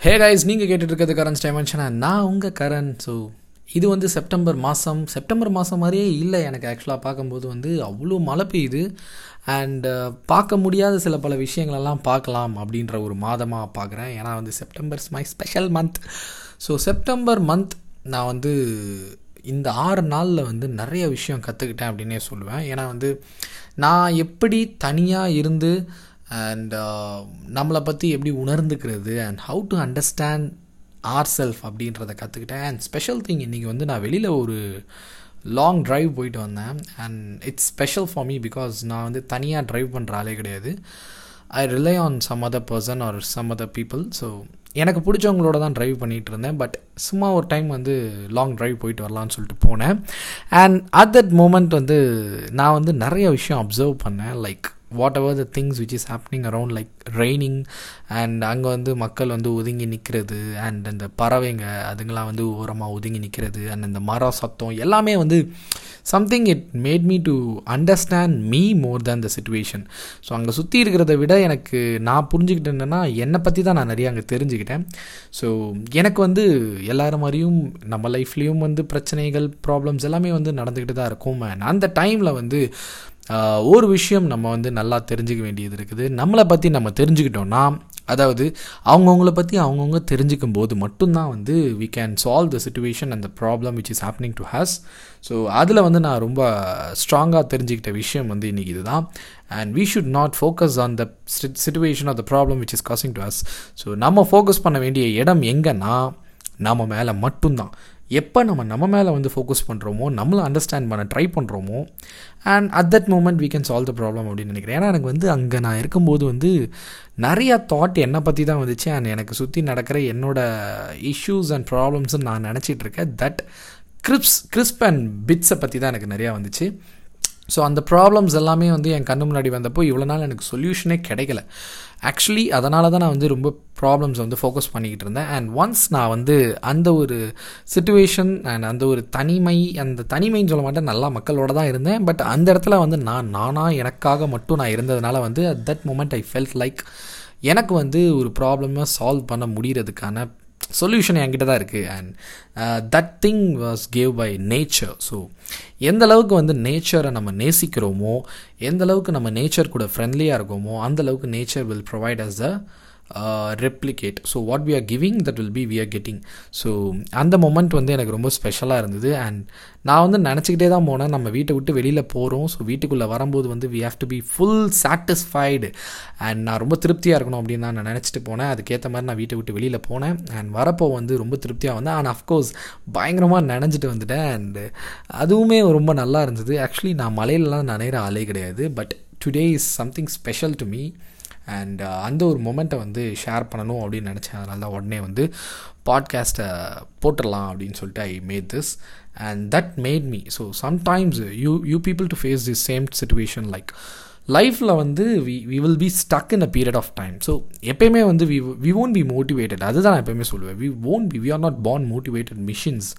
Hey guys நீங்கள் கேட்டுட்டு இருக்கிறது கரண்ட் டைமென்ஷனா நான் உங்கள் கரண் ஸோ இது வந்து செப்டம்பர் மாதம் செப்டம்பர் மாதம் மாதிரியே இல்லை எனக்கு ஆக்சுவலாக பார்க்கும்போது வந்து. அவ்வளோ மழை பெய்யுது. அண்டு uh, பார்க்க முடியாத சில பல விஷயங்களெல்லாம் பார்க்கலாம் அப்படின்ற ஒரு மாதமாக பார்க்குறேன். ஏன்னா வந்து September's my special month so September month நான் வந்து இந்த ஆறு நாளில் வந்து நிறைய விஷயம் கற்றுக்கிட்டேன் அப்படின்னே சொல்லுவேன். ஏன்னா வந்து நான் எப்படி தனியாக இருந்து அண்ட் uh, நம்மளை பற்றி எப்படி உணர்ந்துக்கிறது and how to understand our self அப்படின்றத கற்றுக்கிட்டேன் அண்ட் ஸ்பெஷல் திங் இன்றைக்கி வந்து நான் வெளியில் ஒரு லாங் ட்ரைவ் போயிட்டு வந்தேன். And it's special for me because நான் வந்து தனியாக ட்ரைவ் பண்ணுற ஆளே கிடையாது. I rely on some other person or some other people so எனக்கு பிடிச்சவங்களோட தான் ட்ரைவ் பண்ணிகிட்டு இருந்தேன். பட் சும்மா ஒரு டைம் வந்து லாங் ட்ரைவ் போயிட்டு வரலான்னு சொல்லிட்டு போனேன். அண்ட் அட் தட் மூமெண்ட் வந்து நான் வந்து நிறைய விஷயம் அப்சர்வ் பண்ணேன். Like whatever the things which is happening around like raining and அங்கே வந்து மக்கள் வந்து ஒதுங்கி நிற்கிறது அண்ட் அந்த பறவைங்க அதுங்கெல்லாம் வந்து ஓரமாக ஒதுங்கி நிற்கிறது அண்ட் அந்த மரம் சத்தம் எல்லாமே வந்து something it made me to understand me more than the situation so அங்கே சுற்றி இருக்கிறத விட எனக்கு நான் புரிஞ்சுக்கிட்டேன்னா என்னை பற்றி தான் நான் நிறைய அங்கே தெரிஞ்சுக்கிட்டேன். ஸோ எனக்கு வந்து எல்லாரும் மாதிரியும் நம்ம லைஃப்லேயும் வந்து பிரச்சனைகள் ப்ராப்ளம்ஸ் எல்லாமே வந்து நடந்துக்கிட்டு தான் இருக்கும். அண்ட் அந்த டைமில் வந்து ஒரு விஷயம் நம்ம வந்து நல்லா தெரிஞ்சுக்க வேண்டியது இருக்குது. நம்மளை பற்றி நம்ம தெரிஞ்சுக்கிட்டோன்னா அதாவது அவங்கவுங்கள பற்றி அவங்கவுங்க தெரிஞ்சுக்கும் போது மட்டும்தான் வந்து we can solve the situation அந்த problem which is happening to us so அதில் வந்து நான் ரொம்ப ஸ்ட்ராங்காக தெரிஞ்சுக்கிட்ட விஷயம் வந்து இன்றைக்கி இதுதான். And we should not focus on the situation of the problem which is causing to us so நம்ம ஃபோக்கஸ் பண்ண வேண்டிய இடம் எங்கன்னா நம்ம மேலே மட்டும்தான். எப்போ நம்ம நம்ம மேலே வந்து ஃபோக்கஸ் பண்ணுறோமோ நம்மளை அண்டர்ஸ்டாண்ட் பண்ண ட்ரை பண்ணுறோமோ and at that moment we can solve the problem அப்படின்னு நினைக்கிறேன். ஏன்னா எனக்கு வந்து அங்கே நான் இருக்கும்போது வந்து நிறையா தாட் என்னை பற்றி தான் வந்துச்சு. அண்ட் எனக்கு சுற்றி நடக்கிற என்னோட இஷ்யூஸ் அண்ட் ப்ராப்ளம்ஸும் நான் நினச்சிட்டு இருக்கேன். தட் கிரிப்ஸ் கிறிஸ்ப் அண்ட் பிட்ஸை பற்றி தான் எனக்கு நிறையா வந்துச்சு. ஸோ அந்த ப்ராப்ளம்ஸ் எல்லாமே வந்து என் கண்ணு முன்னாடி வந்தப்போ இவ்வளோ நாள் எனக்கு சொல்யூஷனே கிடைக்கல. ஆக்சுவலி அதனால தான் நான் வந்து ரொம்ப ப்ராப்ளம்ஸ் வந்து ஃபோக்கஸ் பண்ணிக்கிட்டு இருந்தேன். அண்ட் ஒன்ஸ் நான் வந்து அந்த ஒரு சுச்சுவேஷன் அண்ட் அந்த ஒரு தனிமை அந்த தனிமைன்னு சொல்ல மாட்டேன் நல்லா மக்களோட தான் இருந்தேன். பட் அந்த இடத்துல வந்து நான் நானாக எனக்காக மட்டும் நான் இருந்ததுனால வந்து at that moment I felt like எனக்கு வந்து ஒரு ப்ராப்ளமாக சால்வ் பண்ண முடிகிறதுக்கான சொல்யூஷன் என்கிட்ட தான் இருக்குது and that thing was gave by nature so எந்த அளவுக்கு வந்து நேச்சரை நம்ம நேசிக்கிறோமோ எந்த அளவுக்கு நம்ம நேச்சர் கூட ஃப்ரெண்ட்லியாக இருக்கோமோ அந்த அளவுக்கு nature will provide us the replicate so what we are giving that will be we are getting so அந்த மொமெண்ட் வந்து எனக்கு ரொம்ப ஸ்பெஷலாக இருந்தது. அண்ட் நான் வந்து நினச்சிக்கிட்டே தான் போனேன். நம்ம வீட்டை விட்டு வெளியில் போகிறோம் ஸோ வீட்டுக்குள்ளே வரும்போது வந்து we have to be full satisfied and நான் ரொம்ப திருப்தியாக இருக்கணும் அப்படின்னு தான் நான் நினச்சிட்டு போனேன். அதுக்கேற்ற மாதிரி நான் வீட்டை விட்டு வெளியில் போனேன். அண்ட் வரப்போ வந்து ரொம்ப திருப்தியாக வந்தேன். அண்ட் அஃப்கோர்ஸ் பயங்கரமாக நினைஞ்சிட்டு வந்துட்டேன். அண்டு அதுவுமே ரொம்ப நல்லா இருந்தது. ஆக்சுவலி நான் மலையிலலாம் நினைகிற ஆளே கிடையாது. But today is something special to me and uh, அந்த ஒரு மொமெண்ட்டை வந்து ஷேர் பண்ணணும் அப்படின்னு நினச்சேன். அதனால தான் உடனே வந்து பாட்காஸ்ட்டை போட்டுடலாம் அப்படின்னு சொல்லிட்டு I made this and that made me so sometimes you you people to face this same situation like லைஃப்பில் வந்து we we will be stuck in a period of time so எப்பயுமே வந்து we we won't be motivated அதுதான் நான் எப்பயுமே சொல்லுவேன். We won't be we are not born motivated machines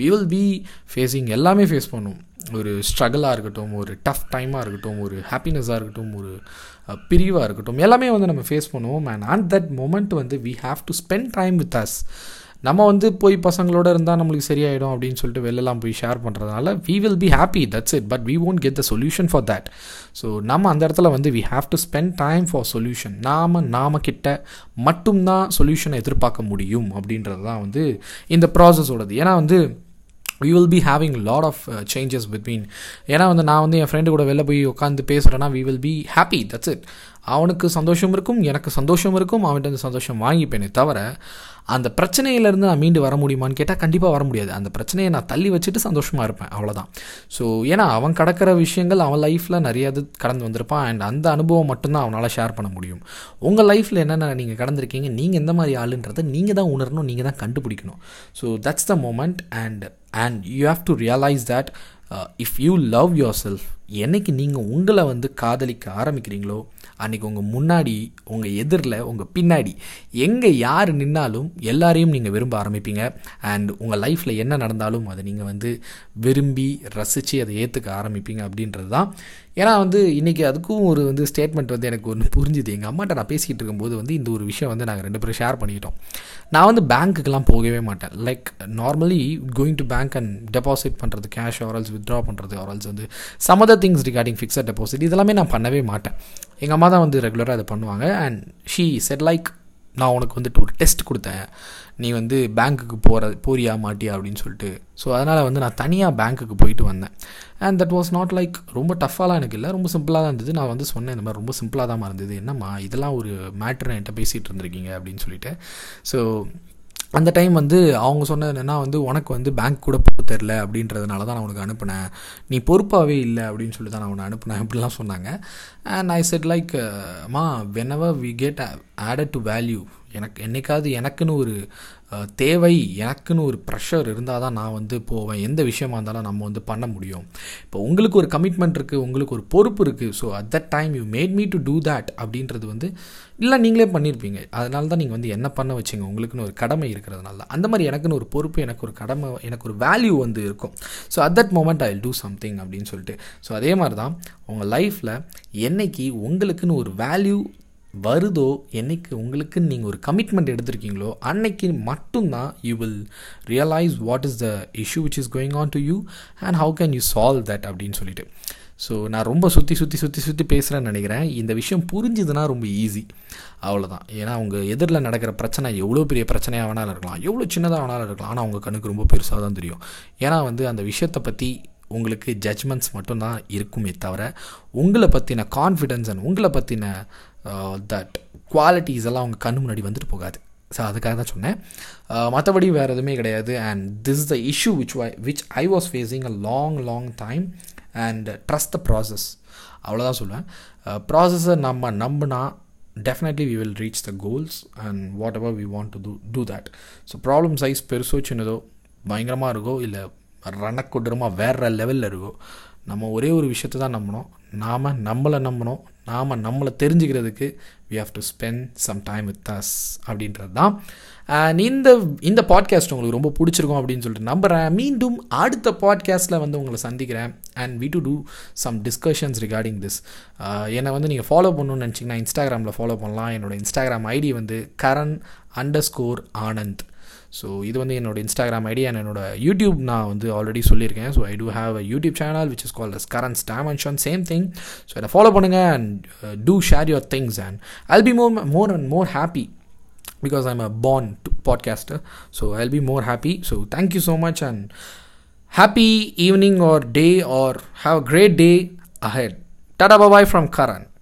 we will be facing எல்லாமே face பண்ணும். ஒரு ஸ்ட்ரகிளாக இருக்கட்டும் ஒரு டஃப் டைமாக இருக்கட்டும் ஒரு ஹாப்பினஸ்ஸாக இருக்கட்டும் ஒரு பிரிவாக இருக்கட்டும் எல்லாமே வந்து நம்ம ஃபேஸ் பண்ணுவோம். அண்ட் அட் தட் மொமெண்ட் வந்து we have to spend time with us நம்ம வந்து போய் பசங்களோட இருந்தால் நம்மளுக்கு சரியாயிடும் அப்படின்னு சொல்லிட்டு வெளிலலாம் போய் ஷேர் பண்ணுறதுனால we will be happy that's it but we won't get the solution for that so நம்ம அந்த இடத்துல வந்து we have to spend time for solution நாம் நாம கிட்ட மட்டும்தான் சொல்யூஷனை எதிர்பார்க்க முடியும் அப்படின்றது தான் வந்து இந்த ப்ராசஸோடது ஏன்னா வந்து we will be having lot of changes between ஏன்னா வந்து நான் வந்து என் ஃப்ரெண்டு கூட வெளில போய் உட்காந்து பேசுகிறேன்னா we will be happy that's it அவனுக்கு சந்தோஷம் இருக்கும் எனக்கு சந்தோஷம் இருக்கும் அவன்கிட்ட வந்து சந்தோஷம் வாங்கிப்பேனே தவிர அந்த பிரச்சனையிலேருந்து நான் மீண்டு வர முடியுமான்னு கேட்டால் கண்டிப்பாக வர முடியாது. அந்த பிரச்சனையை நான் தள்ளி வச்சுட்டு சந்தோஷமாக இருப்பேன் அவ்வளோதான் ஸோ ஏன்னா அவன் கடக்கிற விஷயங்கள் அவன் லைஃப்பில் நிறைய இது கடந்து வந்திருப்பான் அண்ட் அந்த அனுபவம் மட்டும்தான் அவனால் ஷேர் பண்ண முடியும். உங்கள் லைஃப்பில் என்னென்ன நீங்கள் கடந்திருக்கீங்க நீங்கள் எந்த மாதிரி ஆளுன்றதை நீங்கள் தான் உணரணும் நீங்கள் தான் கண்டுபிடிக்கணும். So that's the moment and and you have to realise that if you love yourself என்னைக்கு நீங்கள் உங்களை வந்து காதலிக்க ஆரம்பிக்கிறீங்களோ அன்றைக்கி உங்கள் முன்னாடி உங்கள் எதிரில் உங்கள் பின்னாடி எங்கே யார் நின்னாலும் எல்லாரையும் நீங்கள் விரும்ப ஆரம்பிப்பீங்க. அண்ட் உங்கள் லைஃப்பில் என்ன நடந்தாலும் அதை நீங்கள் வந்து விரும்பி ரசித்து அதை ஏற்றுக்க ஆரம்பிப்பீங்க அப்படின்றது தான் ஏன்னா வந்து இன்றைக்கி அதுக்கும் ஒரு வந்து ஸ்டேட்மெண்ட் வந்து எனக்கு ஒன்று புரிஞ்சுது. எங்கள் அம்மாட்ட நான் பேசிக்கிட்டு இருக்கும்போது வந்து இந்த ஒரு விஷயம் வந்து நாங்கள் ரெண்டு பேரும் ஷேர் பண்ணிக்கிட்டோம். நான் வந்து பேங்க்குக்கெலாம் போகவே மாட்டேன். Like normally going to bank and deposit பண்ணுறது கேஷ் ஆரல்ஸ் வித்ட்ரா பண்ணுறது ஆரல்ஸ் வந்து some other things regarding fixed deposit இதெல்லாமே நான் பண்ணவே மாட்டேன். எங்கள் அம்மா தான் வந்து ரெகுலராக அதை பண்ணுவாங்க. அண்ட் ஷீ செட் லைக் நான் உனக்கு வந்துட்டு ஒரு டெஸ்ட் கொடுத்தேன். நீ வந்து பேங்க்குக்கு போகிற போறியா மாட்டியா அப்படின்னு சொல்லிட்டு. ஸோ அதனால் வந்து நான் தனியாக பேங்க்குக்கு போயிட்டு வந்தேன். And that was not like ரொம்ப டஃப்பாலாம் எனக்கு இல்லை. ரொம்ப சிம்பிளாக தான் இருந்தது. நான் வந்து சொன்னேன் இந்த மாதிரி ரொம்ப சிம்பிளாக தான் இருந்தது. என்னம்மா இதெல்லாம் ஒரு மேட்ரு என்கிட்ட பேசிகிட்டு இருந்திருக்கீங்க அப்படின்னு சொல்லிட்டு. ஸோ அந்த டைம் வந்து அவங்க சொன்னது என்னென்னா வந்து உனக்கு வந்து பேங்க் கூட போக தெரில அப்படின்றதுனால தான் நான் உனக்கு அனுப்புனேன். நீ பொறுப்பாகவே இல்லை அப்படின்னு சொல்லி தான் நான் உன்னை அனுப்புனேன் அப்படிலாம் சொன்னாங்க. அண்ட் ஐ செட் லைக் மா whenever we get added to value எனக்கு என்னைக்காவது எனக்குன்னு ஒரு தேவை எனக்குன்னு ஒரு ப்ரெஷர் இருந்தால் தான் நான் வந்து போவேன். எந்த விஷயமா இருந்தாலும் நம்ம வந்து பண்ண முடியும். இப்போ உங்களுக்கு ஒரு கமிட்மெண்ட் இருக்குது உங்களுக்கு ஒரு பொறுப்பு இருக்குது so at that time you made me to do that அப்படின்றது வந்து இல்லை நீங்களே பண்ணியிருப்பீங்க அதனால தான் நீங்கள் வந்து என்ன பண்ண வச்சிங்க? உங்களுக்குன்னு ஒரு கடமை இருக்கிறதுனால தான். அந்த மாதிரி எனக்குன்னு ஒரு பொறுப்பு எனக்கு ஒரு கடமை எனக்கு ஒரு வேல்யூ வந்து இருக்கும். So at that moment I do something அப்படின்னு சொல்லிட்டு. ஸோ அதே மாதிரி தான் உங்கள் லைஃப்பில் என்னைக்கு உங்களுக்குன்னு ஒரு வேல்யூ வருதோ என்னைக்கு உங்களுக்குன்னு நீங்கள் ஒரு கமிட்மெண்ட் எடுத்திருக்கீங்களோ அன்னைக்கு மட்டும்தான் you will realise what is the issue which is going on to you and how can you solve that அப்படின்னு சொல்லிட்டு. ஸோ நான் ரொம்ப சுற்றி சுற்றி சுற்றி சுற்றி பேசுகிறேன்னு நினைக்கிறேன். இந்த விஷயம் புரிஞ்சுதுன்னா ரொம்ப ஈஸி அவ்வளோதான் ஏன்னா அவங்க எதிரில் நடக்கிற பிரச்சனை எவ்வளோ பெரிய பிரச்சனையாக வேணாலும் இருக்கலாம். எவ்வளோ சின்னதாக வேணாலும் இருக்கலாம். ஆனால் அவங்க கண்ணுக்கு ரொம்ப பெருசாக தான் தெரியும். ஏன்னா வந்து அந்த விஷயத்தை பற்றி உங்களுக்கு ஜட்ஜ்மெண்ட்ஸ் மட்டும்தான் இருக்குமே தவிர உங்களை பற்றின கான்ஃபிடென்ஸ் அண்ட் உங்களை பற்றின Uh, தட் குவாலிட்டிஸ் எல்லாம் அவங்க கண்ணு முன்னாடி வந்துட்டு போகாது. ஸோ அதுக்காக தான் சொன்னேன். Uh, மற்றபடி வேறு எதுவுமே கிடையாது. And this is the issue which which I was facing a long long time and trust the process அவ்வளோதான் சொல்லுவேன் ப்ராசஸை நம்ம நம்பினா definitely we will reach the goals and whatever we want to do do that so problem size பெருசோ சின்னதோ பயங்கரமாக இருக்கோ இல்லை ரணக்கொடரமாக வேறு லெவலில் இருக்கோ நம்ம ஒரே ஒரு விஷயத்தை தான் நம்பணும் நாம் நம்மளை நம்பணும் நாம் நம்மளை தெரிஞ்சுக்கிறதுக்கு we have to spend some time with us அப்படின்றது தான் அண்ட் இந்த இந்த பாட்காஸ்ட் உங்களுக்கு ரொம்ப பிடிச்சிருக்கும் அப்படின்னு சொல்லிட்டு நம்புகிறேன் மீண்டும் அடுத்த பாட்காஸ்ட்டில் வந்து உங்களை சந்திக்கிறேன். And we to do some discussions regarding this என்னை வந்து நீங்கள் ஃபாலோ பண்ணணும்னு நினச்சிங்கன்னா இன்ஸ்டாகிராமில் ஃபாலோ பண்ணலாம். என்னோடய இன்ஸ்டாகிராம் ஐடி வந்து Karan underscore Anand so இது வந்து என்னோடய இன்ஸ்டாகிராம் ஐடி அண்ட் என்னோட யூடியூப் நான் வந்து ஆல்ரெடி சொல்லியிருக்கேன் so I do have a YouTube channel which is call as Karan's dimension same thing so அதை ஃபாலோ பண்ணுங்கள் and do share your things and I'll be more more and more happy because I'm a born podcaster so I'll be more happy so thank you so much and happy evening or or or have great day day ahead. Tada from bye.